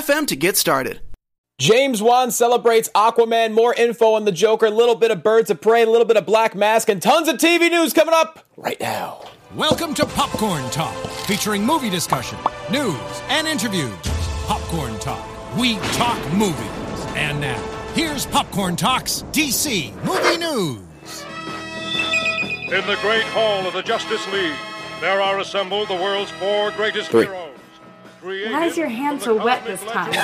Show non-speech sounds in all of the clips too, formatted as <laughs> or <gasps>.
to get started. James Wan celebrates Aquaman. More info on the Joker, a little bit of Birds of Prey, a little bit of Black Mask, and tons of TV news coming up right now. Welcome to Popcorn Talk, featuring movie discussion, news, and interviews. Popcorn Talk. We talk movies. And now, here's Popcorn Talk's DC Movie News. In the great hall of the Justice League, there are assembled the world's four greatest Three. heroes. Why is your hand so wet this time? <laughs> What's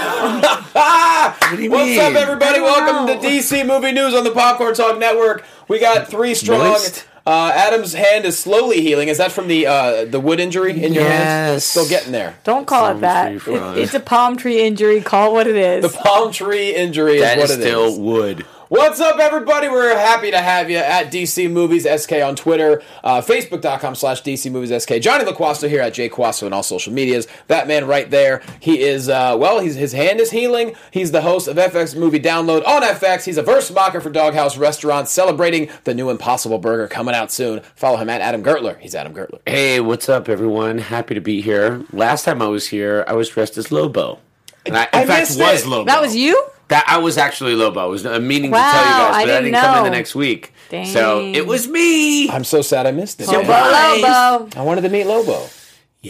up, everybody? Welcome know. to DC Movie News on the Popcorn Talk Network. We got three strong. Moist. Uh, Adam's hand is slowly healing. Is that from the uh, the wood injury in your hand? Yes. Still getting there. Don't call it that. It- it's a palm tree injury. Call it what it is. The palm tree injury That is is what it is. still wood. What's up, everybody? We're happy to have you at DC Movies SK on Twitter, uh, Facebook.com slash DC Movies SK. Johnny LaQuasto here at Jay Quasto on all social medias. That man right there, he is, uh, well, he's, his hand is healing. He's the host of FX Movie Download on FX. He's a verse mocker for Doghouse Restaurant, celebrating the new Impossible Burger coming out soon. Follow him at Adam Gertler. He's Adam Gertler. Hey, what's up, everyone? Happy to be here. Last time I was here, I was dressed as Lobo. And I, in I fact, was it. Lobo. that was you? That I was actually Lobo. I was uh, meaning Wow, to tell you guys, but I I didn't didn't, come in the next week. Dang. So it was me. I'm so sad I missed it. Lobo, Lobo. I wanted to meet Lobo.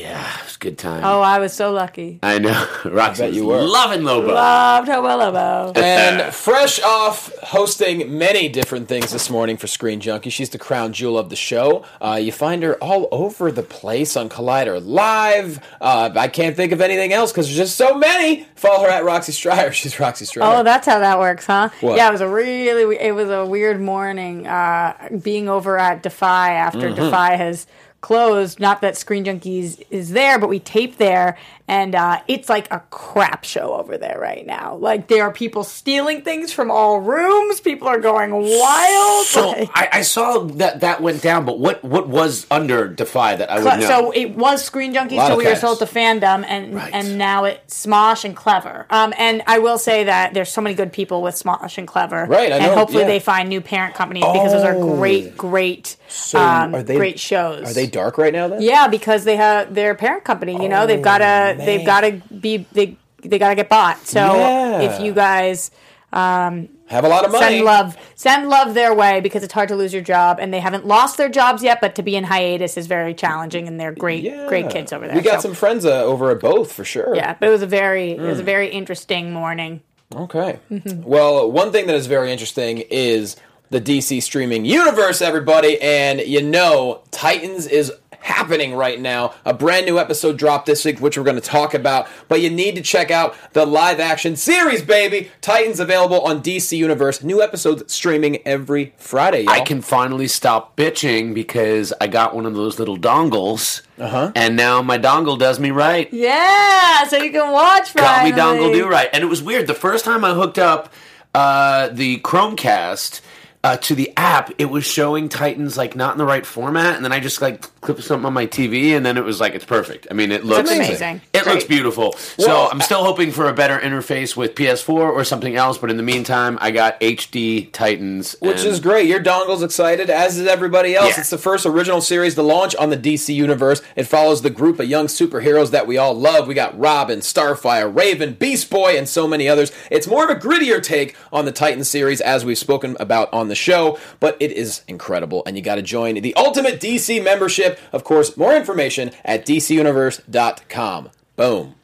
Yeah, it was a good time. Oh, I was so lucky. I know. <laughs> Roxy bet you were. loving Lobo. Loved Hobo Lobo. And fresh off hosting many different things this morning for Screen Junkie, she's the crown jewel of the show. Uh, you find her all over the place on Collider Live. Uh, I can't think of anything else because there's just so many. Follow her at Roxy Striar. <laughs> She's Roxy Striar. Oh, that's how that works, huh? What? Yeah, it was a really, it was a weird morning. Uh, being over at Defy after Mm-hmm. Defy has closed. Not that Screen Junkies is there, but we tape there, and uh, it's like a crap show over there right now. Like there are people stealing things from all rooms. People are going wild. So Like- I, I saw that that went down, but what what was under Defy that I would know? So it was Screen Junkies, so we were sold to Fandom, and Right. and now it's Smosh and Clevver. Um, and I will say that there's so many good people with Smosh and Clevver, Right, I and know, hopefully yeah. they find new parent companies because those are Oh. great, great, So um, are they- great shows. Are they dark right now then? Yeah, because they have their parent company. You know, they've got to They've got to be they they got to get bought. So Yeah. if you guys Have a lot of money. send love send love their way because it's hard to lose your job and they haven't lost their jobs yet but to be in hiatus is very challenging and they're great Yeah. great kids over there We got so- some friends uh, over at both for sure. yeah but it was a very it Mm. was a very interesting morning Okay. <laughs> well, one thing that is very interesting is the DC streaming universe, everybody. And you know, Titans is happening right now. A brand new episode dropped this week, which we're going to talk about. But you need to check out the live action series, baby. Titans available on DC Universe. New episodes streaming every Friday, y'all. I can finally stop bitching because I got one of those little dongles, uh-huh. and now my dongle does me right. yeah so you can watch Got me dongle do right, and it was weird. The first time I hooked up uh, the Chromecast. Uh, to the app, it was showing Titans like not in the right format, and then I just like clipped something on my TV, and then it was like it's perfect. I mean, it looks amazing. It Great. looks beautiful. Well, so I'm still hoping for a better interface with PS4 or something else. But in the meantime, I got HD Titans, Which is great. Your dongle's excited, as is everybody else. Yeah. It's the first original series to launch on the DC Universe. It follows the group of young superheroes that we all love. We got Robin, Starfire, Raven, Beast Boy, and so many others. It's more of a grittier take on the Titan series, as we've spoken about on the show, but it is incredible, and you got to join the Ultimate DC membership. Of course, more information at DCUniverse.com. Boom.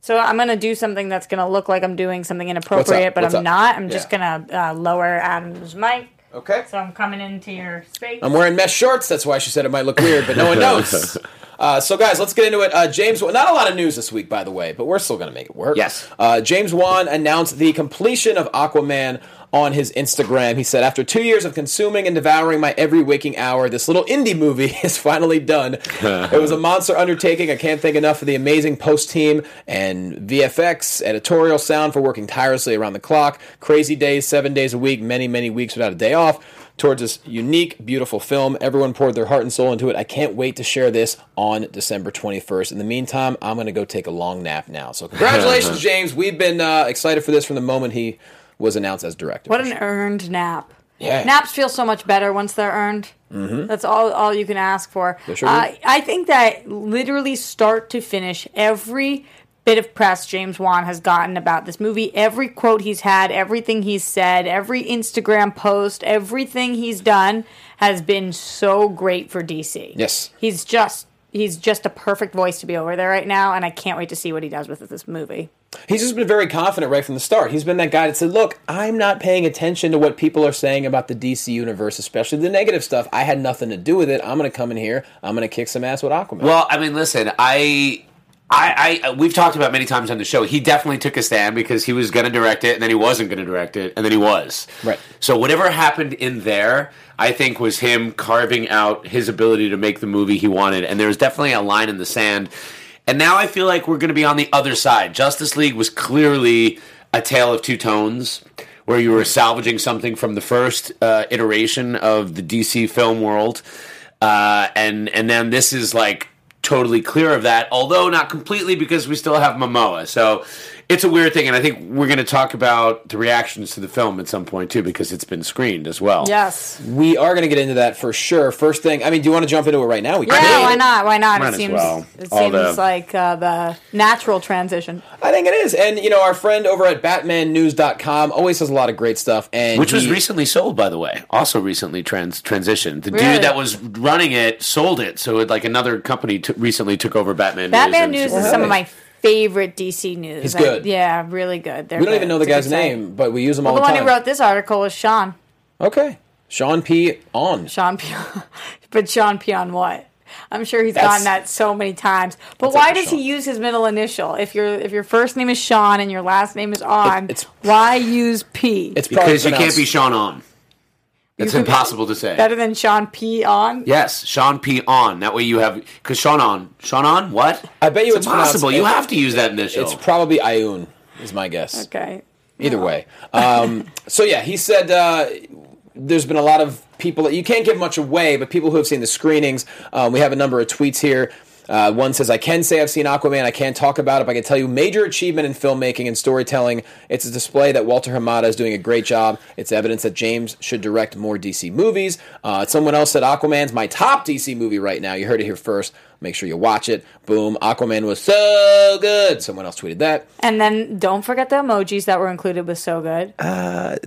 so i'm gonna do something that's gonna look like i'm doing something inappropriate but What's i'm up? not i'm just gonna uh, lower adam's mic Okay. so i'm coming into your space I'm wearing mesh shorts. That's why she said it might look weird, but no one knows. <laughs> Uh, so, guys, let's get into it. Uh, James, not a lot of news this week, by the way, but we're still going to make it work. Yes. Uh, James Wan announced the completion of Aquaman on his Instagram. He said, After two years of consuming and devouring my every waking hour, this little indie movie <laughs> is finally done. <laughs> it was a monster undertaking. I can't thank enough of the amazing post team and VFX, editorial sound for working tirelessly around the clock. Crazy days, seven days a week, many, many weeks without a day off. Towards this unique, beautiful film. Everyone poured their heart and soul into it. I can't wait to share this on December 21st. In the meantime, I'm going to go take a long nap now. So, congratulations, <laughs> James. We've been uh, excited for this from the moment he was announced as director. What an earned nap. Yeah. Naps feel so much better once they're earned. Mm-hmm. That's all all you can ask for. Sure uh. I think that literally start to finish, every bit of press James Wan has gotten about this movie, every quote he's had, everything he's said, every Instagram post, everything he's done has been so great for DC. Yes. He's just he's just a perfect voice to be over there right now, and I can't wait to see what he does with this movie. He's just been very confident right from the start. He's been that guy that said, "Look, I'm not paying attention to what people are saying about the DC universe, especially the negative stuff. I had nothing to do with it. I'm going to come in here. I'm going to kick some ass with Aquaman." Well, I mean, listen, I. I, I, we've talked about many times on the show. He definitely took a stand because he was going to direct it, and then he wasn't going to direct it, and then he was. Right. So whatever happened in there, I think was him carving out his ability to make the movie he wanted, and there was definitely a line in the sand. And now I feel like we're going to be on the other side. Justice League was clearly a tale of two tones, where you were salvaging something from the first uh, iteration of the DC film world, uh, and and then this is like totally clear of that, although not completely because we still have Momoa. So it's a weird thing, and I think we're going to talk about the reactions to the film at some point too, because it's been screened as well. Yes. we are going to get into that for sure. First thing, I mean, do you want to jump into it right now? We Yeah, can. why not? Why not? Might it seems well. it All seems the- like uh, the natural transition. I think it is. And you know, our friend over at BatmanNews.com always has a lot of great stuff. And Which was recently sold, by the way. Also recently trans- transitioned. The Really? dude that was running it sold it, so it, like another company t- recently took over Batman. Batman News. News and- is some of my favorite DC news. He's I- good. yeah, really good. They're We don't good. even know the It's guy's good site. name, but we use him Well, all the time. the one who wrote this article was Sean. okay, Sean P. Aune. Sean P. <laughs> but Sean P. Aune what? I'm sure he's That's- gotten that so many times. But why like a does he use his middle initial? If your if your first name is Sean and your last name is Aune, it's- why use P? It's because you can't be Sean on. It's impossible to say. better than Sean P On. Yes, Sean P on. That way you have because Sean on. Sean on. What? I bet you it's impossible. pronounced- You have to use that initial. It's probably Ioun, is my guess. Okay. Either way. Um, <laughs> so yeah, he said uh, there's been a lot of people that you can't give much away, but people who have seen the screenings. Um, we have a number of tweets here. Uh, one says, I can say I've seen Aquaman. I can't talk about it, but I can tell you major achievement in filmmaking and storytelling. It's a display that Walter Hamada is doing a great job. It's evidence that James should direct more DC movies. Uh, someone else said, Aquaman's my top DC movie right now. You heard it here first. Make sure you watch it. Boom. Aquaman was so good. Someone else tweeted that. And then don't forget the emojis that were included with so good.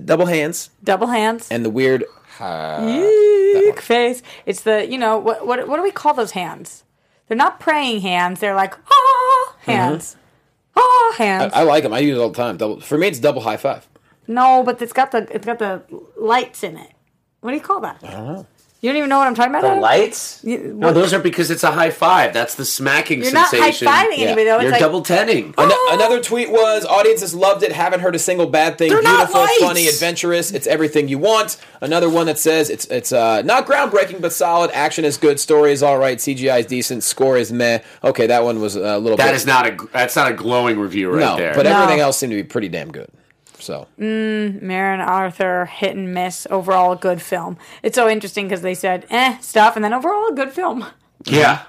Double hands. Double hands. And the weird Eek face. It's the you know what what what do we call those hands? They're not praying hands. They're like ah hands. Ah hands. I like them. I use it all the time. Double for me, it's double high five. no, but it's got the it's got the lights in it. What do you call that? I don't know. You don't even know what I'm talking about. Adam? lights. You- No, those are because it's a high five. That's the smacking You're not high sensation. fiving anybody though. You're like double tenning. An- another tweet was audiences loved it. Haven't heard a single bad thing. They're not Beautiful, lights! funny, adventurous. It's everything you want. Another one that says it's it's uh, not groundbreaking but solid. Action is good. Story is all right. CGI is decent. Score is meh. Okay, that one was a little. That bit, is not a that's not a glowing review right no, there. but No. everything else seemed to be pretty damn good. So Marin Arthur hit and miss. Overall, a good film. It's so interesting because they said eh stuff, and then overall a good film. yeah.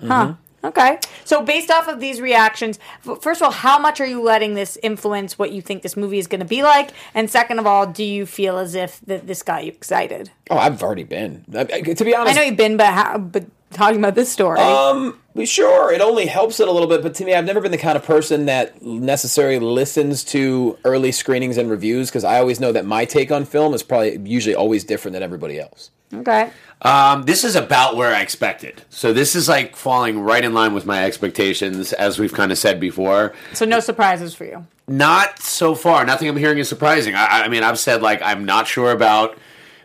Huh. Okay. So based off of these reactions, first of all, how much are you letting this influence what you think this movie is going to be like? And second of all, do you feel as if that this got you excited? oh, I've already been. I, I- to be honest, I know you've been, but how, but talking about this story, Um, sure, it only helps it a little bit, but to me, I've never been the kind of person that necessarily listens to early screenings and reviews because I always know that my take on film is probably usually always different than everybody else. okay. Um, this is about where I expected. So this is like falling right in line with my expectations, as we've kind of said before. So no surprises for you. Not so far. Nothing I'm hearing is surprising. I, I mean, I've said like I'm not sure about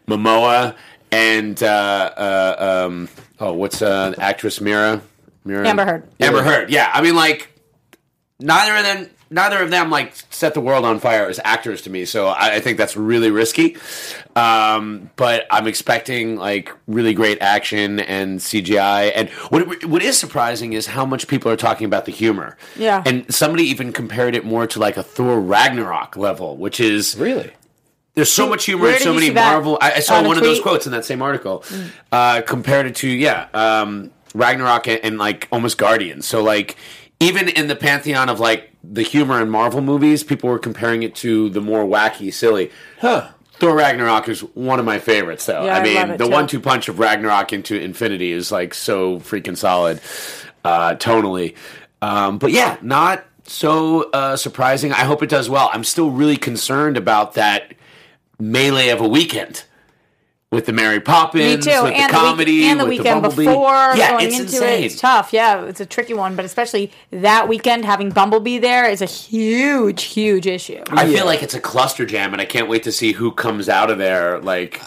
Momoa and uh, uh, um, oh, what's uh, actress Mera? Mera Amber Heard. Amber Heard. Yeah, I mean, like neither of them, neither of them like set the world on fire as actors to me. So I, I think that's really risky. Um, but I'm expecting like really great action and CGI. And what what is surprising is how much people are talking about the humor. Yeah. and somebody even compared it more to like a Thor Ragnarok level, which is Really? There's so much humor and so many? Marvel. I, I saw On one of those quotes in that same article. Uh, compared it to yeah, um, Ragnarok and, and like almost Guardians. So like even in the pantheon of like the humor in Marvel movies, people were comparing it to the more wacky, silly. Huh. Thor Ragnarok is one of my favorites, though. Yeah, I mean, the too. one-two punch of Ragnarok into Infinity is like so freaking solid, uh, tonally. Um, but yeah, not so uh, surprising. I hope it does well. I'm still really concerned about that melee of a weekend with the Mary Poppins, Me too. with and the comedy, week, and the with weekend the before yeah, going it's into insane. it. It's tough. Yeah, it's a tricky one, but especially that weekend having Bumblebee there is a huge, huge issue. I feel like it's a cluster jam, and I can't wait to see who comes out of there. Like,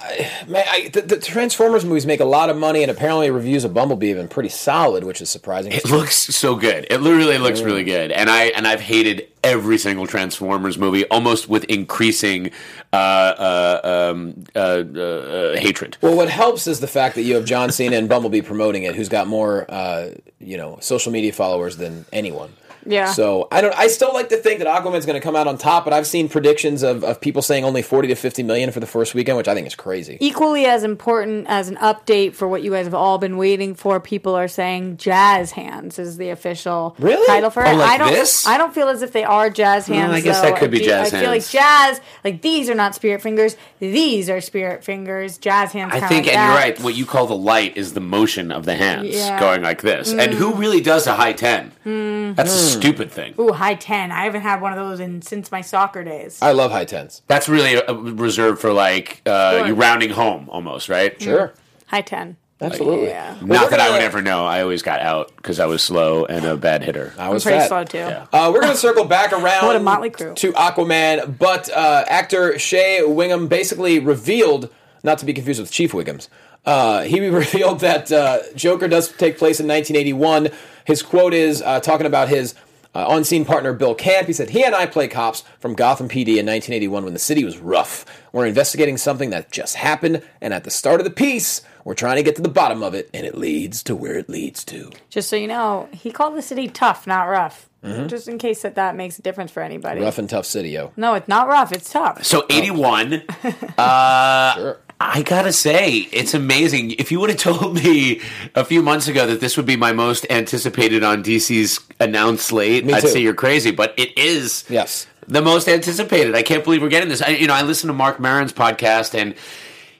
Man, I, the, the Transformers movies make a lot of money, and apparently reviews of Bumblebee have been pretty solid, which is surprising. It looks so good. It literally looks really good, and I and I've hated every single Transformers movie, almost with increasing uh, uh, um, uh, uh, uh, hatred. Well, what helps is the fact that you have John Cena and Bumblebee promoting it, who's got more, uh, you know, social media followers than anyone. Yeah. So I don't. I still like to think that Aquaman's going to come out on top, but I've seen predictions of, of people saying only forty to fifty million for the first weekend, which I think is crazy. Equally as important as an update for what you guys have all been waiting for, people are saying Jazz Hands is the official Really? title for it. Oh, like I don't this? I don't feel as if they are Jazz Hands. I guess though. that could be I feel- Jazz I feel like Jazz, like these are not Spirit Fingers, these are Spirit Fingers. Jazz Hands. I think, like and that. you're right. What you call the light is the motion of the hands Yeah. going like this. And who mm. really does a high ten? Hmm. That's a hmm. Stupid thing. Ooh, high ten. I haven't had one of those in since my soccer days. I love high tens. That's really uh reserved for like uh, Sure. you rounding home almost, right? Sure, High ten. absolutely. Yeah. Not that I would ever know. I always got out because I was slow and a bad hitter. I I'm was pretty fat. slow too. Uh, we're going to circle back around <laughs> What a motley crew. to Aquaman, but uh, actor Shea Whigham basically revealed, not to be confused with Chief Wiggums, uh, he <laughs> revealed that uh, Joker does take place in 1981. His quote is uh, talking about his uh, on-scene partner Bill Camp. He said, "He and I play cops from Gotham PD in 1981 when the city was rough. We're investigating something that just happened, and at the start of the piece." We're trying to get to the bottom of it, and it leads to where it leads to. Just so you know, he called the city tough, not rough. Just in case that that makes a difference for anybody. Rough and tough city, yo. No, it's not rough. It's tough. So 81. <laughs> uh, Sure. I gotta say, it's amazing. If you would have <laughs> told me a few months ago that this would be my most anticipated on DC's announced slate, I'd say you're crazy. But it is Yes. the most anticipated. I can't believe we're getting this. I, you know, I listen to Marc Maron's podcast, and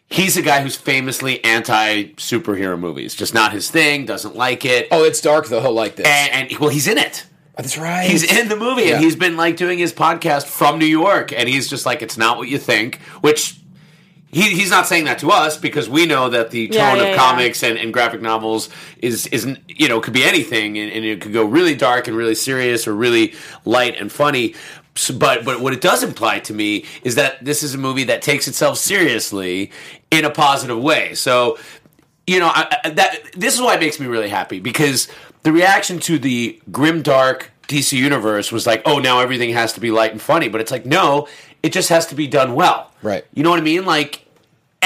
he's a guy who's famously anti superhero movies. Just not his thing. Doesn't like it. Oh, it's dark though. He'll like this. And, and well, he's in it. That's right. He's in the movie, Yeah. and he's been like doing his podcast from New York, and he's just like, it's not what you think, which. He, he's not saying that to us because we know that the tone Yeah, yeah, of yeah. comics and, and graphic novels is isn't you know could be anything and, and it could go really dark and really serious or really light and funny. So, but but what it does imply to me is that this is a movie that takes itself seriously in a positive way. So you know I, I- that this is why it makes me really happy because the reaction to the grim dark DC universe was like, oh, now everything has to be light and funny, but it's like no, it just has to be done well. Right. You know what I mean? Like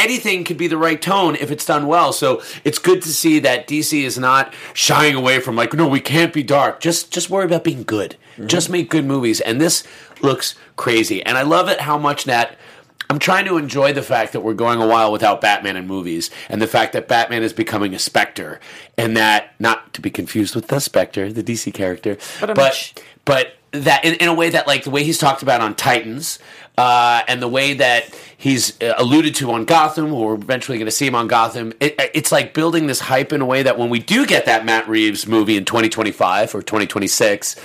anything could be the right tone if it's done well. So it's good to see that DC is not shying away from like, no, we can't be dark. Just just worry about being good. Mm-hmm. Just make good movies. And this looks crazy. And I love it how much that I'm trying to enjoy the fact that we're going a while without Batman in movies, and the fact that Batman is becoming a Spectre, and that not to be confused with the Spectre, the DC character, But, but but that in, in a way that like the way he's talked about on Titans, uh, and the way that he's uh, alluded to on Gotham, or we're eventually going to see him on Gotham, it, it's like building this hype in a way that when we do get that Matt Reeves movie in 2025 or 2026.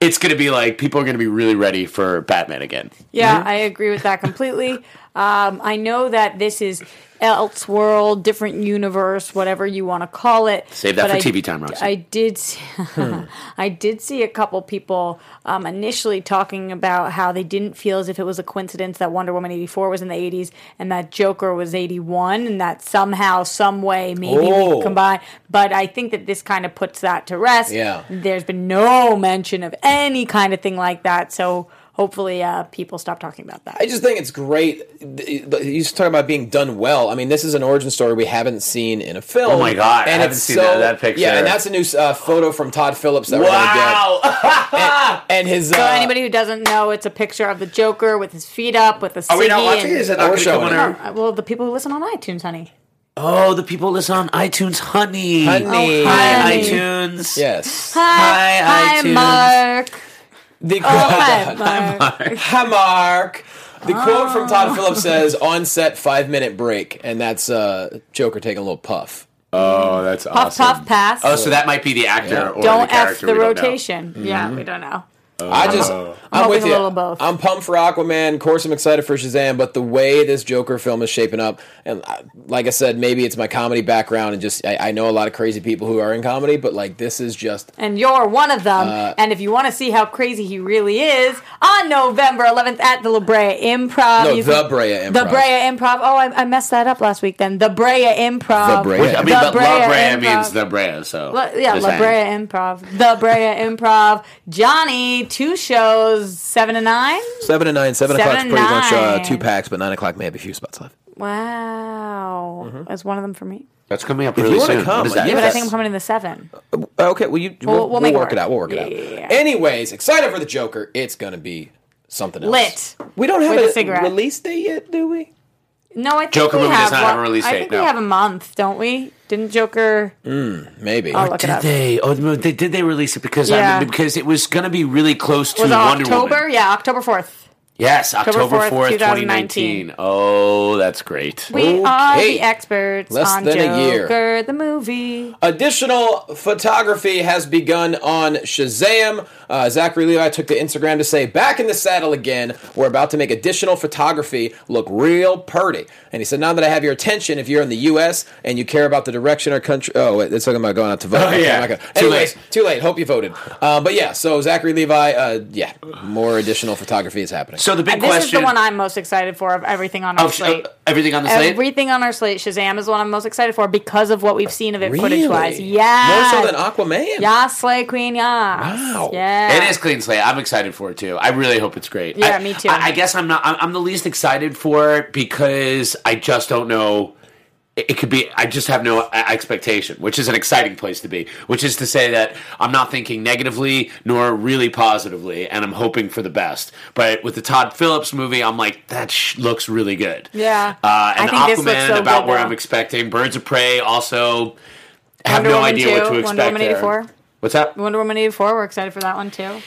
It's going to be like people are going to be really ready for Batman again. Yeah, I agree with that completely. <laughs> Um, I know that this is Elseworld, different universe, whatever you want to call it. Save that But for I- TV time, Roxy. I did. See, Hmm. <laughs> I did see a couple people um, initially talking about how they didn't feel as if it was a coincidence that Wonder Woman eighty four was in the eighties and that Joker was eighty one, and that somehow, some way, maybe Oh. we combine. But I think that this kind of puts that to rest. Yeah. There's been no mention of any kind of thing like that, so hopefully, uh, people stop talking about that. I just think it's great. He's talking about being done well. I mean, this is an origin story we haven't seen in a film. Oh my God, I And haven't it's seen that- that picture. Yeah, and that's a new uh, photo from Todd Phillips that we're gonna get. <laughs> And his. Uh, so anybody who doesn't know, it's a picture of the Joker with his feet up, with a Are we not watching? and- Is it Oh, not we're going to come on showing our? Uh, Well, the people who listen on iTunes, honey. Oh, the people listen on iTunes, honey. Honey. Hi, honey. iTunes. yes. Hi, Hi, iTunes. Mark. The Oh, hi, <laughs> Mark. Hi, Mark. The quote from Oh. Todd Phillips says, "On set, five minute break," and that's uh, Joker taking a little puff. Oh, that's Puff, puff, pass. Oh, so that might be the actor Yeah. or don't the F the we don't know. rotation. Yeah, we don't know. I just. I'm, hoping with a you. little both. I'm pumped for Aquaman. Of course, I'm excited for Shazam. But the way this Joker film is shaping up, and uh, like I said, maybe it's my comedy background, and just I, I know a lot of crazy people who are in comedy, but like this is just And you're one of them. Uh, and if you want to see how crazy he really is, on November 11th at the La Brea Improv. No, the can- Brea Improv, The Brea Improv. Oh, I, I messed that up last week then. The Brea Improv. The Brea. Which, I mean, The but La Brea Brea Improv. means the Brea, so. La- yeah, just La. Brea Improv. The Brea Improv. Johnny, two shows, seven to nine. seven to nine. Seven, Seven o'clock's to pretty much uh, two packs, but nine o'clock may have a few spots left. Wow, that's one of them for me. That's coming up you really wanna soon. come, what is that? Yeah, but I think I'm coming in the seven. Okay, well you we'll, We'll- we'll we'll make work it out. We'll work it out. Yeah. Anyways, excited for the Joker. It's gonna be something else. Lit. We don't have With a a, cigarette. release date yet, do we? No, I think Joker we movie have does not have a one- release I think no. we have a month, don't we? Didn't Joker? Hmm, maybe. I'll look it Did up. they? Oh, they, did they release it because Yeah. I, because it was going to be really close to Was it Wonder October? Woman? Yeah, October fourth. Yes, October October 4th, fourth, 2019. 2019. Oh, that's great. We are the experts Less on than a year. Joker, the movie. Additional photography has begun on Shazam. Uh, Zachary Levi took to Instagram to say, "Back in the saddle again. We're about to make additional photography look real purty." And he said, "Now that I have your attention, if you're in the U.S. and you care about the direction our country, oh wait, they're talking about going out to vote. Oh, Okay, yeah. I'm gonna- Too Anyways, late. too late. Hope you voted. Uh, but yeah, so Zachary Levi, uh, yeah, more additional photography is happening. So the big And this question is the one I'm most excited for of everything on our of sh- slate. uh, everything on the slate. Everything on our slate, Shazam is the one I'm most excited for because of what we've seen of it really, footage wise. Yeah. more so than Aquaman. Yeah, Slay Queen, yeah. Wow. Yeah. It is clean slate. I'm excited for it too. I really hope it's great. Yeah, I- me too. I, I guess I'm not. I'm, I'm the least excited for it because I just don't know. It, could be. I just have no uh, expectation, which is an exciting place to be. Which is to say that I'm not thinking negatively nor really positively, and I'm hoping for the best. But with the Todd Phillips movie, I'm like that sh- looks really good. Yeah. Uh, and I think this Aquaman so about good, where though. I'm expecting. Birds of Prey also. Have Wonder no Woman idea 2, what to Wonder expect Woman there. What's that? Wonder Woman 84, we're excited for that one too.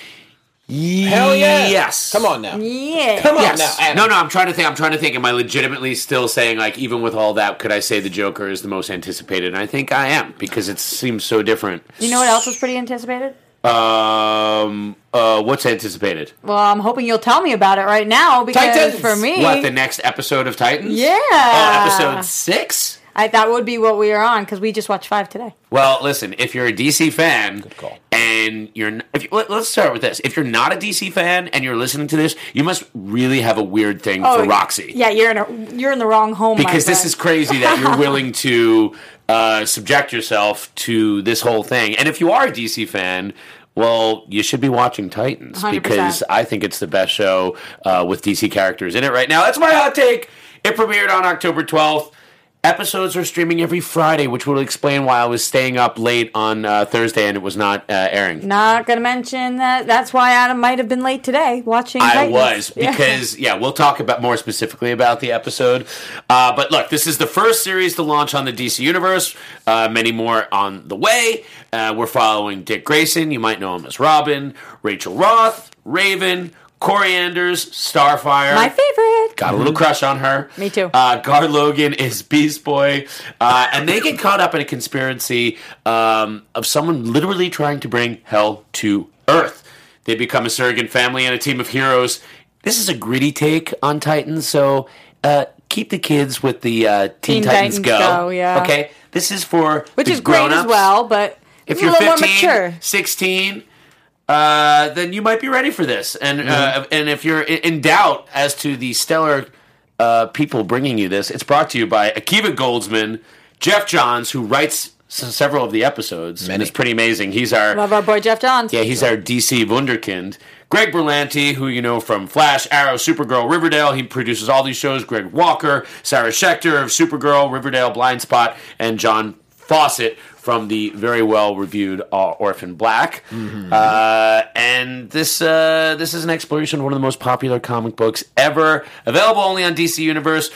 Hell yeah! Yes. Come on now. Yeah. Come on Yes. now. Adam. No, no, I'm trying to think. I'm trying to think. Am I legitimately still saying, like, even with all that, could I say the Joker is the most anticipated? And I think I am because it seems so different. You know what else was pretty anticipated? Um, uh, what's anticipated? Well, I'm hoping you'll tell me about it right now because Titans! for me, What the next episode of Titans? yeah, Oh, episode six. I, that would be what we are on because we just watched five today. Well, listen, if you're a DC fan call. and you're, if you, let, us start with this. If you're not a DC fan and you're listening to this, you must really have a weird thing for Roxy. Oh, Yeah, you're in a you're in the wrong home my because this is crazy that you're willing <laughs> to uh, subject yourself to this whole thing. And if you are a DC fan, well, you should be watching Titans 100%. because I think it's the best show uh, with DC characters in it right now. That's my hot take. It premiered on October 12th. Episodes are streaming every Friday, which will explain why I was staying up late on uh, Thursday and it was not uh, airing. Not gonna mention that. That's why Adam might have been late today watching. I Titans. was Yeah. because yeah. we'll talk about more specifically about the episode. Uh, but look, this is the first series to launch on the DC universe. Uh, many more on the way. Uh, we're following Dick Grayson. You might know him as Robin, Rachel Roth, Raven, Corianders, Starfire. my favorite. Got a little crush on her. Me too. Uh, Gar Logan is Beast Boy, uh, and they get caught up in a conspiracy um, of someone literally trying to bring hell to Earth. They become a surrogate family and a team of heroes. This is a gritty take on Titans, so uh, keep the kids with the uh, Teen, Teen Titans, Titans Go. Go, yeah. Okay, this is for Which is great as grown-ups. well, but If you're a little 15, more mature. 16, uh, then you might be ready for this. And Mm-hmm. uh, and if you're in in doubt as to the stellar uh, people bringing you this, it's brought to you by Akiva Goldsman, Geoff Johns, who writes s- several of the episodes, and it's pretty amazing. He's our Love our boy Geoff Johns. yeah, he's our DC Wunderkind. Greg Berlanti, who you know from Flash, Arrow, Supergirl, Riverdale. He produces all these shows. Greg Walker, Sarah Schechter of Supergirl, Riverdale, Blindspot, and John Fawcett from the very well reviewed uh, Orphan Black. Uh, and this uh, this is an exploration of one of the most popular comic books ever, available only on DC Universe.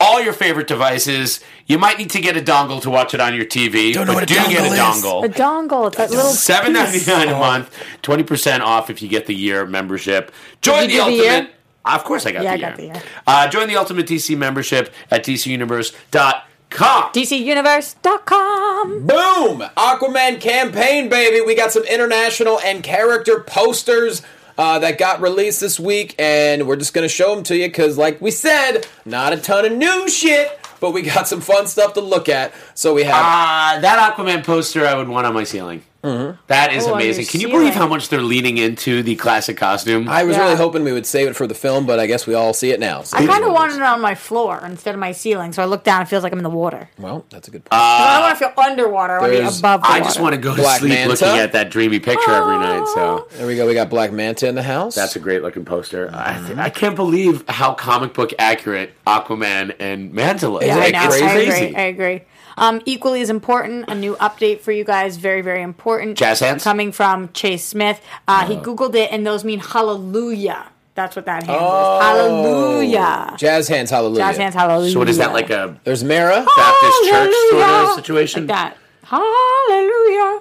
All your favorite devices. You might need to get a dongle to watch it on your TV. Don't know but what a do get a dongle is. dongle. A dongle. It's that little Seven ninety piece. nine a month, twenty percent off if you get the year membership. Join the do the year? Of course, I got Yeah, the I year. got the year. Uh, join the ultimate DC membership at DCUniverse.com. DCUniverse.com. Boom! Aquaman campaign, baby. We got some international and character posters uh, that got released this week, and we're just going to show them to you because, like we said, not a ton of new shit, but we got some fun stuff to look at. So we have. Uh, that Aquaman poster I would want on my ceiling. Mm-hmm. That is Oh, amazing. Can you believe how much they're leaning into the classic costume? I was Yeah. really hoping we would save it for the film, but I guess we all see it now. So I kind of wanted it on my floor instead of my ceiling, so I look down. And it feels like I'm in the water. Well, that's a good point. 'Cause I don't want to feel underwater. I want to be above the I water. just want to go to Black sleep Manta? looking at that dreamy picture every night. So there we go. We got Black Manta in the house. That's a great looking poster. I, th- mm-hmm. I can't believe how comic book accurate Aquaman and Manta look. Yeah, Isn't I it know. crazy? I agree. I agree. Um, equally as important, a new update for you guys. Very, very important. Jazz hands? Coming from Chase Smith. Uh, He Googled it, and those mean hallelujah. That's what that hand is. Hallelujah. Jazz hands, hallelujah. Jazz hands, hallelujah. So what is that like a There's Mara. Baptist church sort of Hallelujah. situation? Like that. Hallelujah.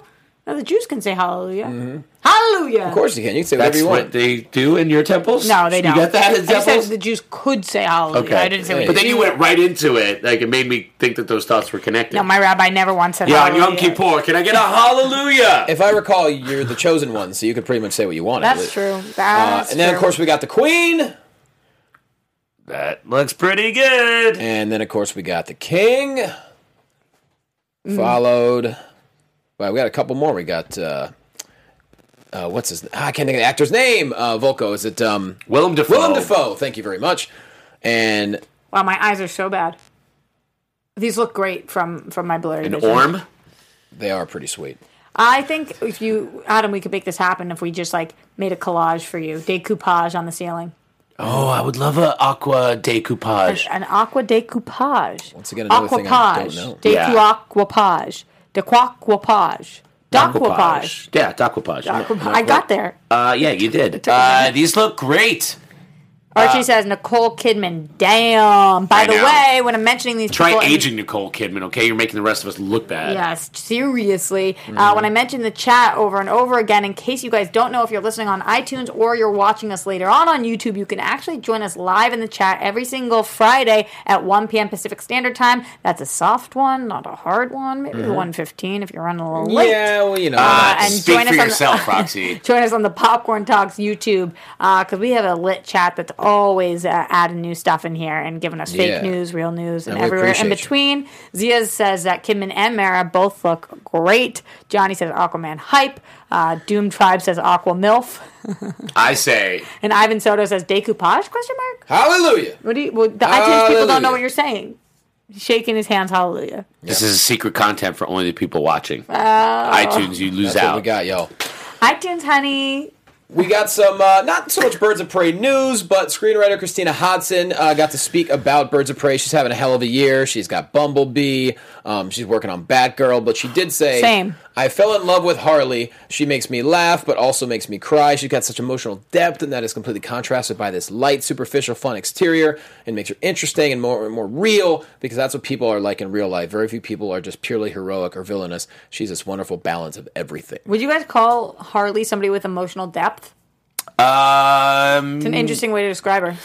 Now the Jews can say hallelujah. Hallelujah. Of course you can. You can say whatever That's you what they do in your temples. No, they don't. You get that in I just temples? said the Jews could say hallelujah. Okay, I didn't say we but then do. you went right into it. Like it made me think that those thoughts were connected. No, my rabbi never once said yeah, on hallelujah. Yom Kippur, can I get a hallelujah? If I recall, you're the chosen one, so you could pretty much say what you want. I That's believe. true. Uh, That's and then, of true. course, we got the Queen. that looks pretty good. And then, of course, we got the King. Followed. Well, we got a couple more. We got. Uh, uh, what's his? ah, I can't think of the actor's name. Uh, Vulko. Is it um, Willem Dafoe. Willem Dafoe? Thank you very much. And Wow, my eyes are so bad. These look great from from my blurry An vision. orm. they are pretty sweet. I think if you, Adam, we could make this happen if we just like made a collage for you, decoupage on the ceiling, Oh, I would love a aqua decoupage. an aqua decoupage. Once again, another thing I don't know. Yeah. Decoupage, dequaquapage, dequapage. Yeah, decoupage. I got there. Uh, yeah, you did. Uh, these look great. Archie says Nicole Kidman. Damn. By I the know. way, when I'm mentioning these Try people, aging Nicole Kidman, okay? You're making the rest of us look bad. Yes, seriously. Mm-hmm. Uh, when I mention the chat over and over again, in case you guys don't know if you're listening on iTunes or you're watching us later on on YouTube, you can actually join us live in the chat every single Friday at 1 p.m. Pacific Standard Time. That's a soft one, not a hard one. Maybe 1:15 if you're running a little late. Mm-hmm. Yeah, well, you know. Uh, and Speak join for us on the- yourself, <laughs> Roxy. Join us on the Popcorn Talks YouTube because we have a lit chat that's always uh, adding new stuff in here and giving us fake Yeah. news, real news, and, And everywhere in appreciate you. between. Zia says that Kidman and Mara both look great. Johnny says Aquaman hype. Uh, Doom Tribe says Aqua MILF. <laughs> I say, <laughs> And Ivan Soto says decoupage? Question mark. Hallelujah. What do you? Well, the iTunes people don't know what you're saying. Shaking his hands. Hallelujah. this is a secret content for only the people watching. iTunes, you lose That's out. what we got, y'all. iTunes, honey. We got some, uh, not so much Birds of Prey news, but screenwriter Christina Hodson uh, got to speak about Birds of Prey. She's having a hell of a year. She's got Bumblebee. Um, she's working on Batgirl, but she did say, Same. I fell in love with Harley. She makes me laugh, but also makes me cry. She's got such emotional depth, and that is completely contrasted by this light, superficial, fun exterior, and makes her interesting and more more real because that's what people are like in real life. Very few people are just purely heroic or villainous. She's this wonderful balance of everything. Would you guys call Harley somebody with emotional depth? Um, It's an interesting way to describe her.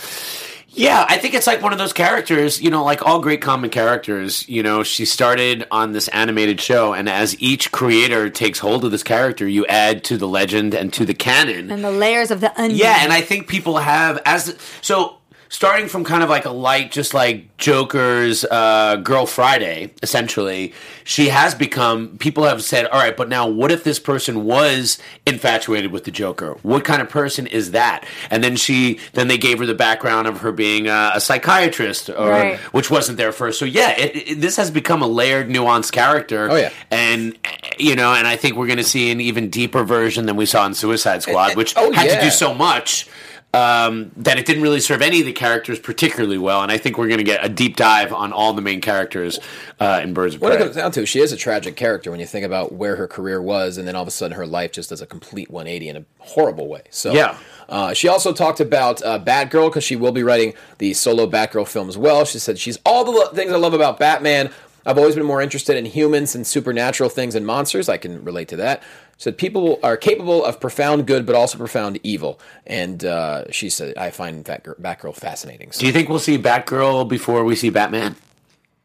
Yeah, I think it's like one of those characters, you know, like all great comic characters, you know, she started on this animated show, and as each creator takes hold of this character, you add to the legend and to the canon. And the layers of the onion. Yeah, and I think people have as so starting from kind of like a light, just like Joker's uh, Girl Friday, essentially, she has become. People have said, "All right, but now what if this person was infatuated with the Joker? What kind of person is that?" And then she, then they gave her the background of her being a, a psychiatrist, or Right. which wasn't there first. So yeah, it, it, this has become a layered, nuanced character. Oh, yeah. and you know, and I think we're going to see an even deeper version than we saw in Suicide Squad, which oh, had to do so much um, that it didn't really serve any of the characters particularly well. And I think we're going to get a deep dive on all the main characters uh, in Birds of Prey. What it comes down to, she is a tragic character when you think about where her career was, and then all of a sudden her life just does a complete 180 in a horrible way. So, Yeah. Uh, she also talked about uh, Batgirl because she will be writing the solo Batgirl film as well. She said she's all the lo- things I love about Batman. I've always been more interested in humans and supernatural things and monsters. I can relate to that. She said people are capable of profound good, but also profound evil. And uh, she said I find Batgirl, Batgirl fascinating. So, Do you think we'll see Batgirl before we see Batman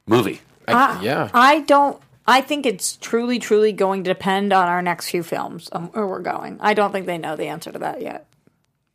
movie? I, yeah, I don't. I think it's truly, truly going to depend on our next few films, um, where we're going. I don't think they know the answer to that yet.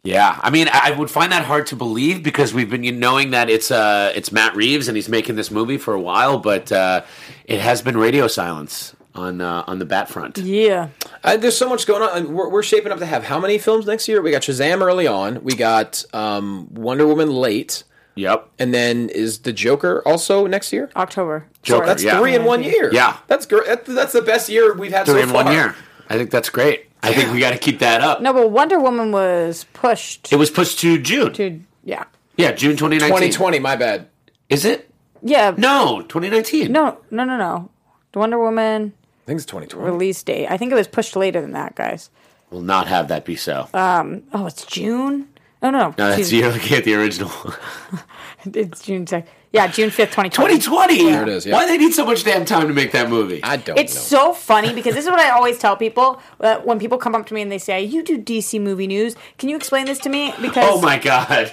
Yeah, I mean, I I would find that hard to believe because we've been you know, knowing that it's uh it's Matt Reeves and he's making this movie for a while, but uh, it has been radio silence on uh, on the Bat front. Yeah. Uh, there's so much going on. and We're, we're shaping up to have how many films next year? We got Shazam early on. We got um, Wonder Woman late, Yep. and then is the Joker also next year? October. Joker, Sorry. That's yeah. three in one year. Yeah. that's great. That, that's the best year we've had Three so in far. one year. I think that's great. I think we got to keep that up. No, but Wonder Woman was pushed It was pushed to June. to. Yeah. Yeah, June 2019. 2020. My bad. Is it? Yeah. No, 2019. No, no, no, no. The Wonder Woman I think it's 2020. release date. I think it was pushed later than that, guys. We'll not have that be so. Um. Oh, it's June? Oh, no. no, that's Excuse- you're looking at the original. <laughs> It's June 2nd. Yeah, June 5th, 2020. 2020. There it is, yeah. Why they need so much damn time to make that movie? I don't It's know. so funny because this is what I always tell people uh, when people come up to me and they say, "You do DC movie news. Can you explain this to me?" Because oh my god.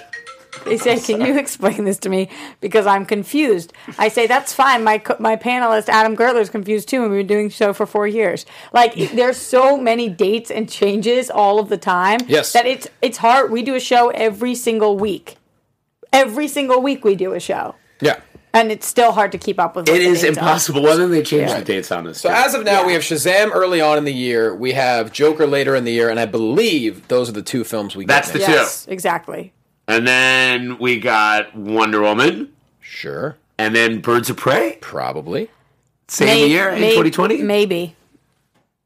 They say, "Can you explain this to me?" Because I'm confused. I say, "That's fine. My my panelist Adam Gertler is confused too, and we've been doing so for four years. Like there's so many dates and changes all of the time. Yes. that it's it's hard. We do a show every single week. Every single week we do a show, yeah. and it's still hard to keep up with. what It the is dates impossible. Why don't they change Yeah. the dates on this? So as of now, we have Shazam early on in the year. We have Joker later in the year, and I believe those are the two films we. That's get the next. two. Yes, exactly. And then we got Wonder Woman, Sure, and then Birds of Prey. probably. Same May- year in may- 2020. Maybe,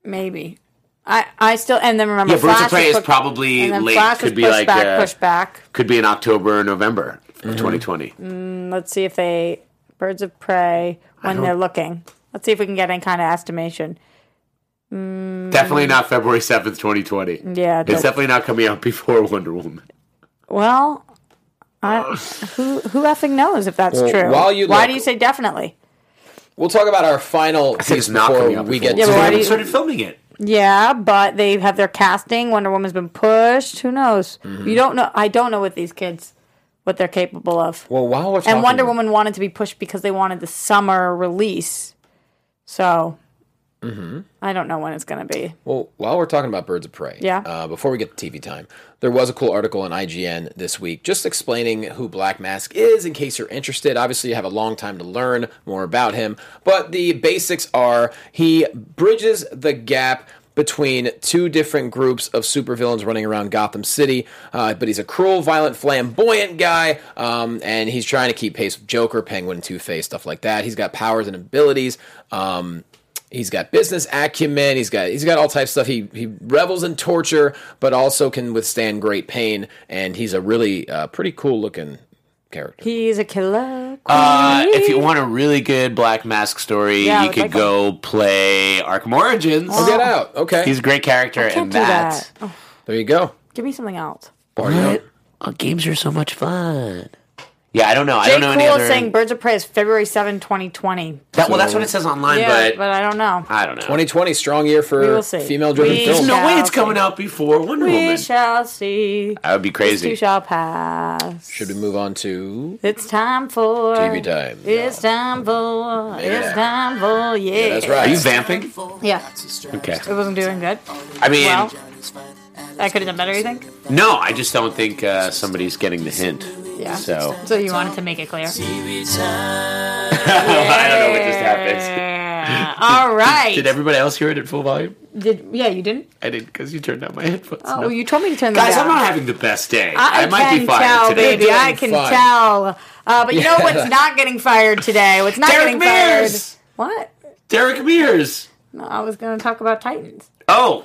maybe. I I still and then remember. Yeah, Birds of Flash Prey was is put- probably and then late. Flash was Could be pushed like, back, uh, pushed back. Could be in October or November Mm-hmm. of 2020. Let's see if they Birds of Prey when they're looking. Let's see if we can get any kind of estimation. Definitely not February 7th, 2020. Yeah, It's don't- definitely not coming out <laughs> before Wonder Woman. Well, I, who who effing knows if that's Well, true? while you Why look- do you say definitely? We'll talk about our final I piece not before coming out we get Yeah, to but we why do haven't you- started filming it. Yeah, but they have their casting. Wonder Woman's been pushed. Who knows? Mm-hmm. You don't know. I don't know what these kids, what they're capable of. Well, while we're and Wonder Woman wanted to be pushed because they wanted the summer release. So Mm-hmm. I don't know when it's going to be. Well, while we're talking about Birds of Prey, Yeah. Uh, before we get to TV time, there was a cool article on IGN this week just explaining who Black Mask is. In case you're interested, obviously you have a long time to learn more about him, but the basics are he bridges the gap between two different groups of supervillains running around Gotham City. Uh, but he's a cruel, violent, flamboyant guy, um, and he's trying to keep pace with Joker, Penguin, Two Face, stuff like that. He's got powers and abilities. Um, He's got business acumen. He's got he's got all types of stuff. He he revels in torture, but also can withstand great pain. And he's a really uh, pretty cool looking character. He's a killer. Uh, if you want a really good Black Mask story, Yeah, you could like go play Arkham Origins. Oh, get out. Okay, He's a great character I in can't do that. that. Oh, there you go. give me something else. Barney. Oh, games are so much fun. Yeah, I don't know. I Jay don't know any Cool other. is saying Birds of Prey is February 7, 2020. that, well, that's what it says online, yeah, but, but I don't know. I don't know. 2020 strong year We for will see. female-driven We There's films. no way it's coming see. out before Wonder We Woman. shall see. That would be This crazy. too shall pass. Should we move on to It's time for TV time? It's time for. It's time for. Yeah. Yeah, that's right. Are you vamping? Yeah. Okay. It wasn't doing good. I mean, Well, I could have done better. You think? no, I just don't think uh, somebody's getting the hint. Yeah. So So you wanted to make it clear. <laughs> I don't know what just happened. Yeah. All <laughs> right. Did everybody else hear it at full volume? Did- yeah, you didn't. I did because you turned down my headphones. Oh, No. well, you told me to turn them down. Guys, down. I'm not having the best day. I, I, might can be fired tell, today. baby. I can fine. tell. Uh, but you know what's not getting fired today? What's not Derek getting fired? Mears! What? Derek Mears. No, I was going to talk about Titans. Oh.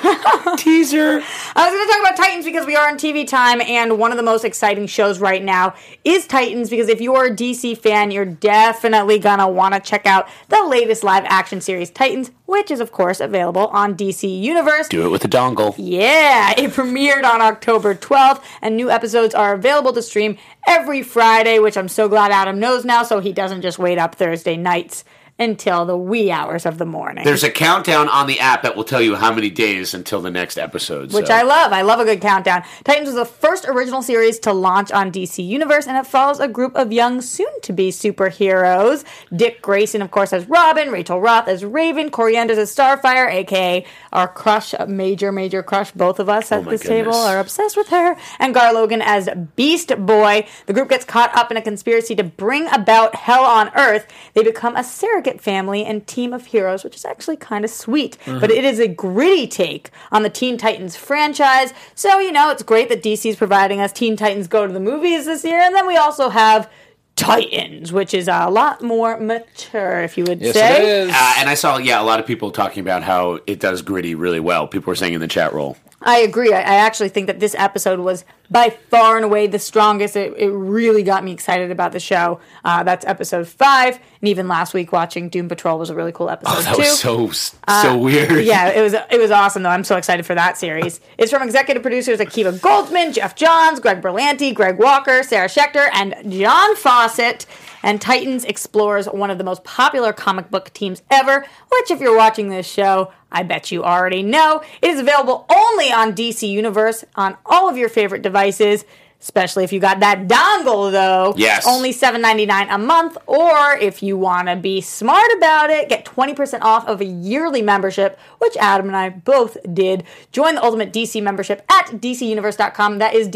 <laughs> Teaser. I was going to talk about Titans because we are on TV time, and one of the most exciting shows right now is Titans. Because if you're a DC fan, you're definitely going to want to check out the latest live action series, Titans, which is, of course, available on DC Universe. Do it with a dongle. Yeah, it premiered on October 12th, and new episodes are available to stream every Friday, which I'm so glad Adam knows now, so he doesn't just wait up Thursday nights until the wee hours of the morning. There's a countdown on the app that will tell you how many days until the next episode. which so. I love. I love a good countdown. Titans was the first original series to launch on DC Universe, and it follows a group of young, soon-to-be superheroes. Dick Grayson, of course, as Robin, Rachel Roth as Raven, Kory Anders as Starfire, aka our crush, major, major crush. Both of us oh at Oh this table are obsessed with her. And Gar Logan as Beast Boy. The group gets caught up in a conspiracy to bring about hell on Earth. They become a surrogate family and team of heroes, which is actually kind of sweet. But it is a gritty take on the Teen Titans franchise. So, you know, it's great that DC is providing us Teen Titans Go to the Movies this year. And then we also have Titans, which is a lot more mature, if you would Yes, say. it is. Uh, and I saw, yeah, a lot of people talking about how it does gritty really well. People were saying in the chat roll. I agree. I, I actually think that this episode was by far and away the strongest. It, it really got me excited about the show. Uh, that's episode five. And even last week, watching Doom Patrol was a really cool episode Oh, that too. was so so weird. <laughs> yeah, it was it was awesome though. I'm so excited for that series. It's from executive producers Akiva Goldsman, Geoff Johns, Greg Berlanti, Greg Walker, Sarah Schechter, and John Fawcett. And Titans explores one of the most popular comic book teams ever, which, if you're watching this show, I bet you already know. It is available only on DC Universe on all of your favorite devices. Especially if you got that dongle, though. Yes. Only $7.99 a month. Or if you want to be smart about it, get 20% off of a yearly membership, which Adam and I both did. Join the Ultimate DC membership at DCUniverse.com. That is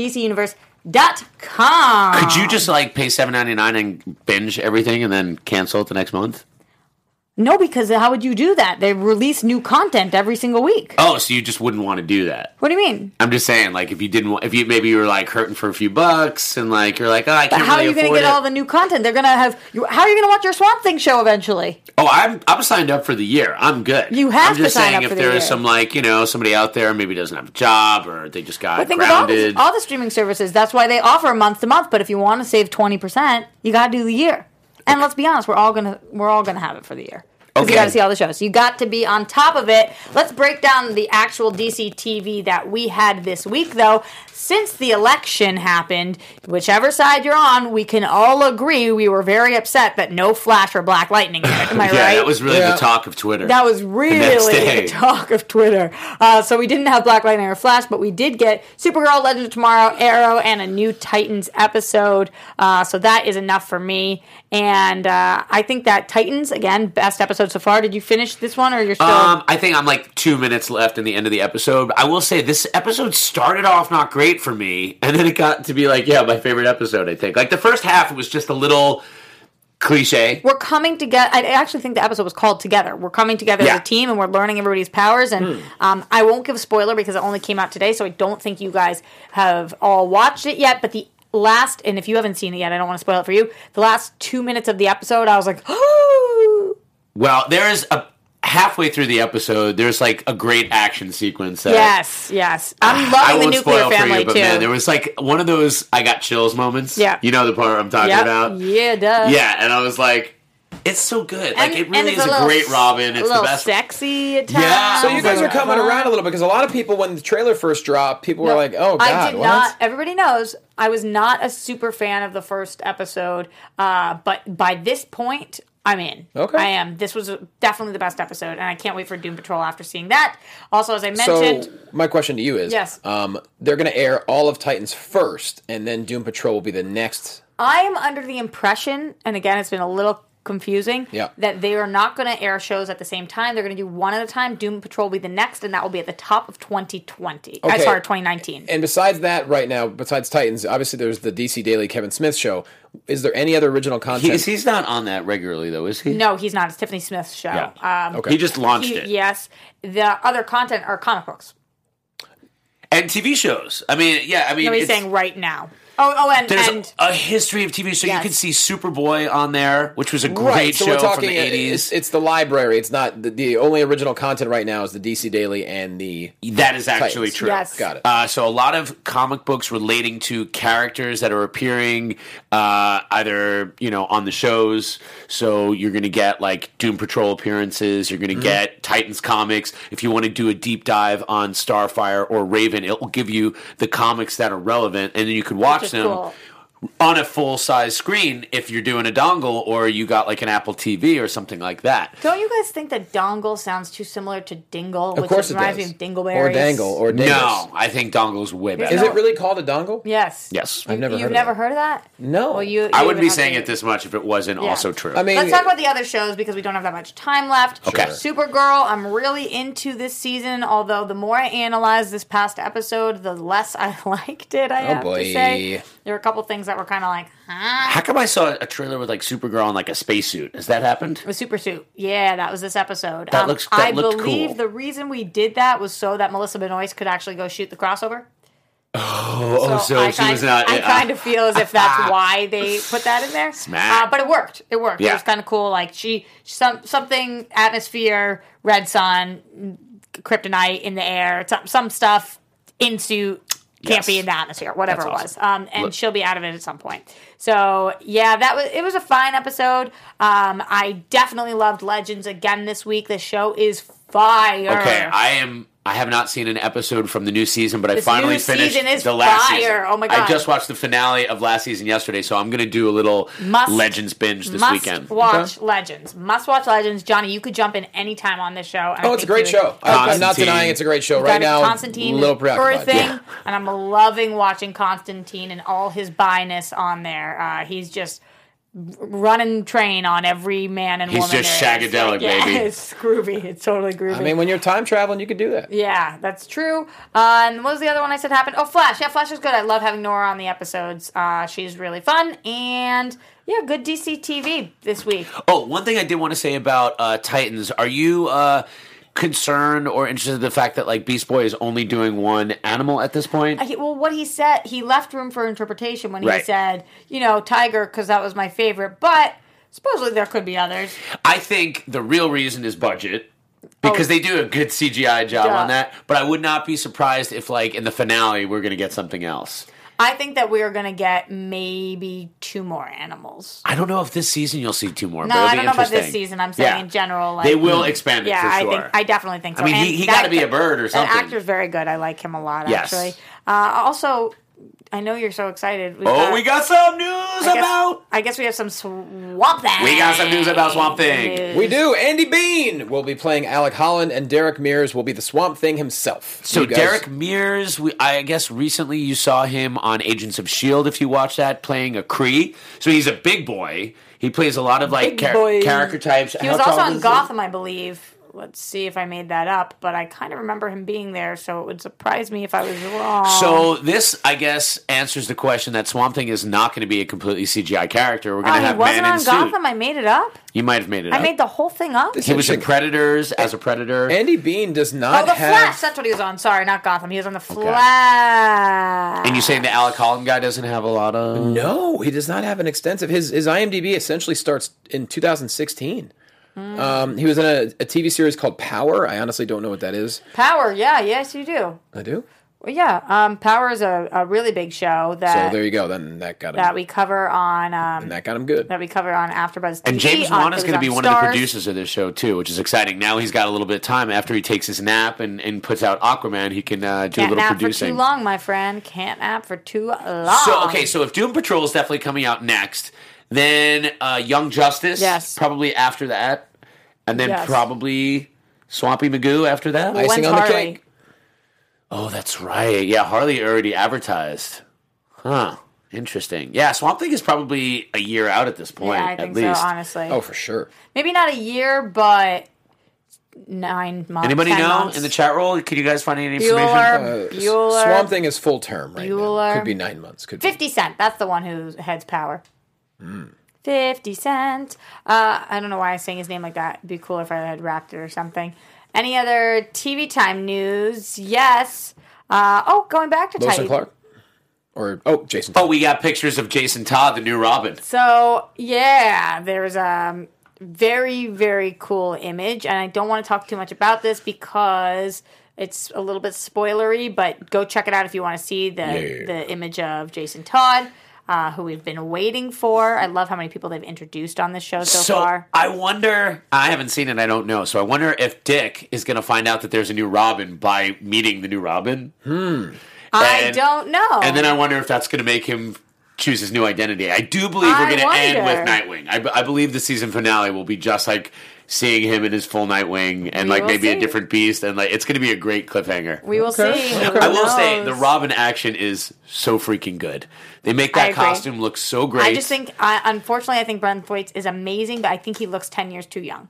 DCUniverse.com. Could you just like pay seven ninety nine and binge everything and then cancel it the next month? No, because how would you do that? They release new content every single week. Oh, so you just wouldn't want to do that? What do you mean? I'm just saying, like, if you didn't, wa- if you maybe you were like hurting for a few bucks and like you're like, oh, I can't how really are you going to get it. all the new content? They're going to have. You, how are you going to watch your Swamp Thing show eventually? Oh, I'm I'm signed up for the year. I'm good. You have I'm just saying if the there is year. some like you know somebody out there maybe doesn't have a job or they just got But think of all grounded. the, all the streaming services. That's why they offer month to month. But if you want to save twenty percent, you got to do the year. And let's be honest, we're all gonna we're all gonna have it for the year. Because you got to see all the shows. You got to be on top of it. Let's break down the actual DC TV that we had this week, though. Since the election happened, whichever side you're on, we can all agree we were very upset that no Flash or Black Lightning. in. Am I <laughs> yeah, right? that was really Yeah. the talk of Twitter. That was really day. the <laughs> talk of Twitter. Uh, so we didn't have Black Lightning or Flash, but we did get Supergirl, Legend of Tomorrow, Arrow, and a new Titans episode. Uh, so that is enough for me. And uh, I think that Titans again, best episode so far. Did you finish this one, or you're still? Um, I think I'm like two minutes left in the end of the episode. I will say this episode started off not great for me, and then it got to be like, yeah, my favorite episode. I think like the first half was just a little cliche. we're coming together. I actually think the episode was called Together. We're coming together Yeah. as a team, and we're learning everybody's powers. And um, I won't give a spoiler because it only came out today, so I don't think you guys have all watched it yet. But the last, and if you haven't seen it yet, I don't want to spoil it for you. The last two minutes of the episode, I was like, oh, <gasps> <laughs> Well, there is a halfway through the episode. There's like a great action sequence. That, yes, yes. I'm I loving the won't nuclear spoil family for you, but too. man, there was like one of those I got chills moments. Yeah. you know the part I'm talking Yep. about. Yeah, duh. Yeah, and I was like, it's so good. Like And- it really is a, little great s- Robin. a It's the best. sexy at Yeah. So you guys are coming around a little bit because a lot of people, when the trailer first dropped, people were like, "Oh God, I did what?" not. Everybody knows I was not a super fan of the first episode, uh, but by this point, I'm in. Okay. I am. This was definitely the best episode, and I can't wait for Doom Patrol after seeing that. Also, as I mentioned, So my question to you is: Yes. um, they're going to air all of Titans first, and then Doom Patrol will be the next. I am under the impression, and again, it's been a little confusing. Yeah. That they are not going to air shows at the same time. They're going to do one at a time. Doom Patrol will be the next, and that will be at the top of 2020. I Okay. sorry, 2019. And besides that, right now, besides Titans, obviously there's the DC Daily Kevin Smith show. Is there any other original content? He's, he's not on that regularly, though, is he? no, he's not. It's Tiffany Smith's show. Yeah. Um, Okay. He just launched he- it. yes. The other content are comic books. And TV shows. I mean, yeah, I mean, No, he's it's- saying right now. Oh, oh, and there's and a history of TV. So Yes. you can see Superboy on there, which was a great right, so show we're talking. from the uh, 80s. It's, it's the library. It's not the, the only original content right now is the DC Daily and the. That is actually Titans. true. Yes. Got it. Uh, so a lot of comic books relating to characters that are appearing uh, either you know on the shows. So you're going to get like Doom Patrol appearances. You're going Mm-hmm. to get Titans comics. If you want to do a deep dive on Starfire or Raven, it will give you the comics that are relevant, and then you could watch is them. cool. On a full size screen, if you're doing a dongle or you got like an Apple TV or something like that. don't you guys think that dongle sounds too similar to dingle? Of which course, it reminds does. me of dingleberries. or dangle or dingus. No, I think dongle's way better. Is it really called a dongle? Yes. Yes. I've never You've heard of never that. heard of that? No. Well, you. I wouldn't be saying to- it this much if it wasn't Yeah. also true. I mean, Let's talk about the other shows because we don't have that much time left. Okay. Supergirl, I'm really into this season. Although the more I analyze this past episode, the less I <laughs> liked it. I oh, have Oh, boy. to say there were a couple things that were kind of like, huh? How come I saw a trailer with like Supergirl in like a spacesuit? Has that happened? A super suit. Yeah, that was this episode. That looks- that I looked believe cool. the reason we did that was so that Melissa Benoist could actually go shoot the crossover. Oh, so, I she kind, was not. I uh, kind of feel as if that's <laughs> why they put that in there. Smack. Uh, but it worked. It worked. It was kind of cool. Like she, some something atmosphere, red sun, kryptonite in the air, some, some stuff in suit. Can't Yes. be in the atmosphere, whatever it was, um, and Look- she'll be out of it at some point. So yeah, that was it. Was a fine episode. Um, I definitely loved Legends again this week. The show is fire. Okay, I am. I have not seen an episode from the new season, but I finally finished is the last fire. season. Oh my god! I just watched the finale of last season yesterday, so I'm going to do a little Must- Legends binge this Must weekend. watch Legends. Must watch Legends. Johnny, you could jump in any time on this show. and I Oh, it's a great show. I, I'm not denying it's a great show. Right now, Constantine a little is preoccupied. birthing, Yeah. and I'm loving watching Constantine and all his byness on there. Uh, he's just running train on every man and He's woman. just there is. shagadelic, yeah, baby. <laughs> It's groovy. It's totally groovy. I mean, when you're time traveling, you could do that. Yeah, that's true. Uh, and what was the other one I said happened? Oh, Flash. Yeah, Flash is good. I love having Nora on the episodes. Uh, she's really fun. And yeah, good DC TV this week. Oh, one thing I did want to say about uh, Titans: Are you uh, concerned or interested in the fact that like Beast Boy is only doing one animal at this point? He- well, what he said, he left room for interpretation when he Right. said, you know, Tiger, because that was my favorite. But supposedly there could be others. I think the real reason is budget. Because Oh. they do a good CGI job Duh. on that, but I would not be surprised if, like, in the finale, we're going to get something else. I think that we are going to get maybe two more animals. I don't know if this season you'll see two more. No, I don't know about this season. I'm saying Yeah. in general. Like, They will expand it Yeah, I sure. think I definitely think so. I mean, he- And he that- gotta be a bird or something. That actor's very good. I like him a lot. Yes. Actually, uh, also, I know you're so excited. We've Oh, got- we got some news I guess, about. I guess we have some Swamp Thing. We got some news about Swamp Thing. news. We do. Andy Bean will be playing Alec Holland, and Derek Mears will be the Swamp Thing himself. So guys- Derek Mears, we, I guess recently you saw him on Agents of Shield. If you watch that, playing a Kree. So he's a big boy. He plays a lot of like Big char- character types. He How was also on is he? Gotham, I believe. Let's see if I made that up, but I kind of remember him being there, so it would surprise me if I was wrong. So this, I guess, answers the question that Swamp Thing is not going to be a completely CGI character. We're going to oh, he have wasn't man in on suit. Gotham. I made it up. You might have made it I up. made the whole thing up. This he was in Predators as a predator. Andy Bean does not. Oh, not the have. Flash. That's what he was on. Sorry, not Gotham. He was on the Flash. and you saying the Alec Holland guy doesn't have a lot of? No, he does not have an extensive. His his IMDb essentially starts in 2016. Hmm. Um, he was in a, a TV series called Power. I honestly don't know what that is. Power. Yeah, yes, you do. I do. Well, yeah, um, Power is a, a really big show that. So that there you go. Then that got him. that we cover on um, and that got him good. that we cover on AfterBuzz TV. And James on- Wan it is was going to be on one of the producers of this show too, which is exciting. Now he's got a little bit of time after he takes his nap and, and puts out Aquaman. He can uh, do Can't a little nap producing. for too long, my friend. Can't nap for too long. So okay, so if Doom Patrol is definitely coming out next, then uh, Young Justice, Yes. probably after that, and then Yes. probably Swampy Magoo after that. Icing When's on the Harley? cake. Oh, that's right. Yeah, Harley already advertised. Huh. Interesting. Yeah, Swamp Thing is probably a year out at this point. yeah, I at think least. so. Honestly, Oh, for sure. maybe not a year, but nine months. Anybody 10 know months. in the chat roll? Can you guys find any information? Bueller, Uh, Bueller, Swamp Thing is full term right Bueller. now. Could be nine months. Could be. Fifty Cent. That's the one who heads Power. Hmm. Fifty Cent. Uh, I don't know why I was saying his name like that. It'd be cool if I had rapped it or something. Any other TV time news? Yes. Uh, oh, going back to Lois Titan. Clark? Or, oh, Jason. Oh, we got pictures of Jason Todd, the new Robin. So yeah, there's a very very cool image, and I don't want to talk too much about this because it's a little bit spoilery. But go check it out if you want to see the Yeah. the image of Jason Todd, uh, who we've been waiting for. I love how many people they've introduced on this show so, So far. I wonder. I haven't seen it. I don't know. So I wonder if Dick is going to find out that there's a new Robin by meeting the new Robin. Hmm. I and- don't know. And then I wonder if that's going to make him choose his new identity. I do believe we're going to end with wonder. Nightwing. I, b- I believe the season finale will be just like seeing him in his full Nightwing and We like will maybe a different beast and like it's going to be a great cliffhanger. we will Okay. see. Okay. I will say the Robin action is so freaking good. They make that costume look so great. I just think, I, unfortunately, I think Brent Thwaites is amazing, but I think he looks ten years too young.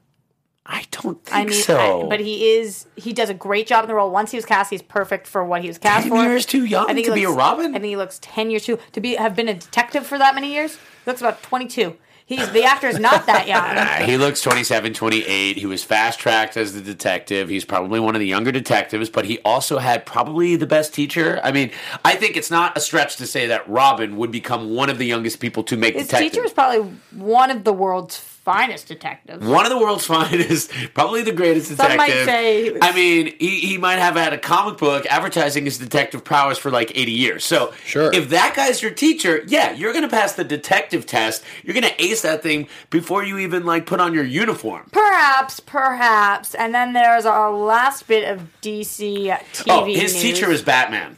I don't think I mean, so. I- but he is he does a great job in the role. Once he was cast, he's perfect for what he was cast 10 for. years too young I think to he be a Robin? I think he looks ten years too to be have been a detective for that many years. He looks about twenty two. He's the actor is not that <laughs> young. He looks 27, 28. He was fast tracked as the detective. He's probably one of the younger detectives, but he also had probably the best teacher. I mean, I think it's not a stretch to say that Robin would become one of the youngest people to make His detective. teacher was probably one of the world's finest detectives. one of the world's <laughs> finest, probably the greatest Some detective. might say was- I mean, he, he might have had a comic book advertising his detective powers for like 80 years. So, Sure. if that guy's your teacher, yeah, you're going to pass the detective test. You're going to ace that thing before you even like put on your uniform. Perhaps, perhaps. And then there's our last bit of DC TV Oh, his news. teacher is Batman.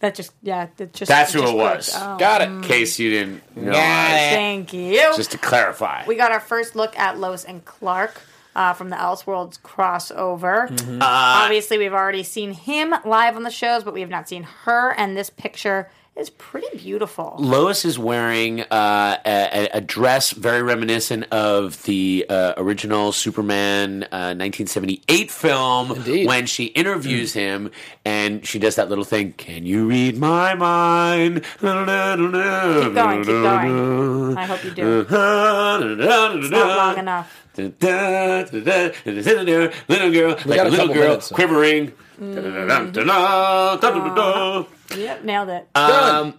That just yeah, that just That's who just it was. Oh, Got it. In case you didn't know. Thank you. Just to clarify. We got our first look at Lois and Clark uh, from the Elseworlds crossover. Mm-hmm. Uh, Obviously, we've already seen him live on the shows, but we have not seen her. And this picture is pretty beautiful. Lois is wearing uh, a, a dress very reminiscent of the uh, original Superman uh, 1978 film Indeed. when she interviews him and she does that little thing, Can you read my mind? Keep Keep going, keep going. I hope you do. <laughs> It's not long enough. Little girl, like got a a little girl minutes. quivering. Yep, nailed it. Um,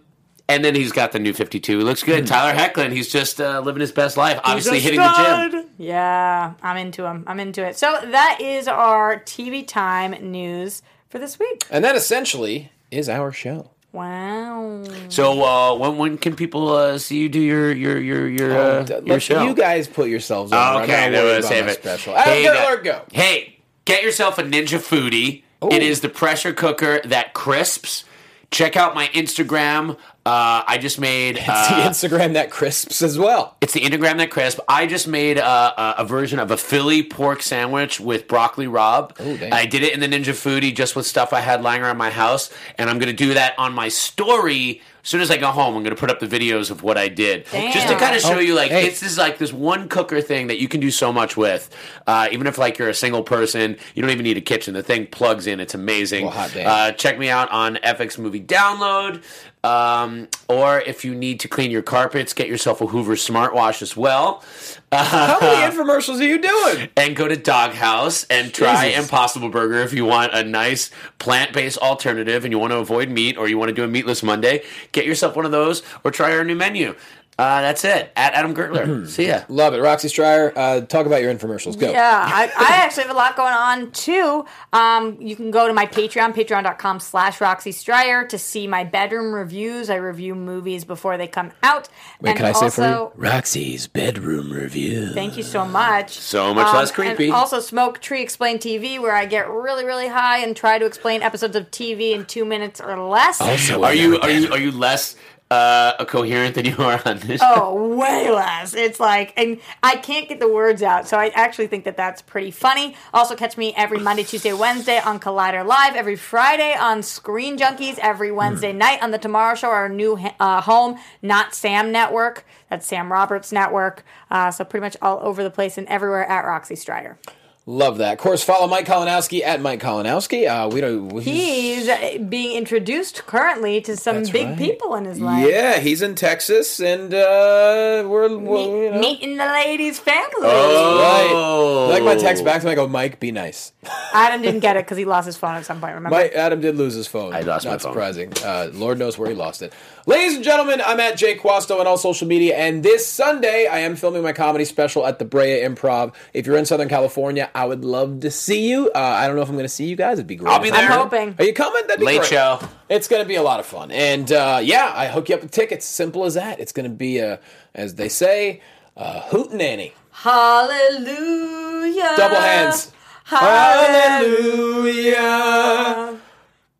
and then he's got the new 52. He looks good. Tyler Hoechlin, he's just uh, living his best life. Obviously hitting the gym. Yeah, I'm into him. I'm into it. So that is our TV time news for this week. And that essentially is our show. Wow. So uh, when when can people uh, see you do your your your your, uh, D- your show? you guys put yourselves on. I'm okay, not then worried save it. Special. Adam Hey, Gertler, the- go. Hey, get yourself a Ninja Foodi. It is the pressure cooker that crisps. Check out my Instagram. Uh, I just made. <laughs> It's uh, the Instagram that crisps as well. It's the Instagram that crisp. I just made a, a, a version of a Philly pork sandwich with broccoli rabe. Oh, damn. I did it in the Ninja Foodi just with stuff I had lying around my house, and I'm going to do that on my story. As soon as I go home, I'm going to put up the videos of what I did, just to kind of show Oh, you like hey. it's this is like this one cooker thing that you can do so much with. Uh, even if like you're a single person, you don't even need a kitchen. The thing plugs in. It's amazing. Well, hot. Uh, check me out on FX Movie Download. Um, or if you need to clean your carpets, get yourself a Hoover smartwash as well. How <laughs> many infomercials are you doing? And go to Doghouse and try Jesus. Impossible Burger if you want a nice plant based alternative and you want to avoid meat or you want to do a meatless Monday. Get yourself one of those or try our new menu. Uh, that's it. At Adam Gertler. <clears throat> See ya. Love it. Roxy Striar, uh, talk about your infomercials. Go. Yeah, I, I actually have a lot going on too. Um, you can go to my Patreon, patreon.com slash Roxy Striar to see my bedroom reviews. I review movies before they come out. Wait, and can I say also, it for you? Roxy's bedroom review. Thank you so much. So much less Um, creepy. And also, Smoke Tree Explain TV, where I get really, really high and try to explain episodes of TV in two minutes or less. Also, Are you are you are you less uh, coherent than you are on this. Oh, way less. It's like, and I can't get the words out, so I actually think that that's pretty funny. Also, catch me every Monday, Tuesday, Wednesday on Collider Live, every Friday on Screen Junkies, every Wednesday night on The Tomorrow Show, our new uh, home, Not Sam Network. That's Sam Roberts Network. Uh, so, pretty much all over the place and everywhere at Roxy Striar. Love that. Of course, follow Mike Kalinowski at Mike Kalinowski. Uh, we don't. He's uh, being introduced currently to some big right. people in his life. Yeah, he's in Texas, and uh, we're, we're Meet- you know. Meeting the ladies' families. Right. Like my text back to him, I go, Mike, be nice. Adam didn't get it because he lost his phone at some point. <laughs> Remember? Mike, Adam did lose his phone. I lost Not my phone. surprising. Uh, Lord knows where he lost it. Ladies and gentlemen, I'm at Jay Quasto on all social media, and this Sunday I am filming my comedy special at the Brea Improv. If you're in Southern California, I would love to see you. Uh, I don't know if I'm going to see you guys. It'd be great. I'll be there. I'm hoping. Are you coming? That'd be Late great. show. It's going to be a lot of fun, and uh, yeah, I hook you up with tickets. Simple as that. It's going to be a, as they say, a hootenanny. Hallelujah. Double hands. Hallelujah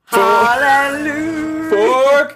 Hallelujah. for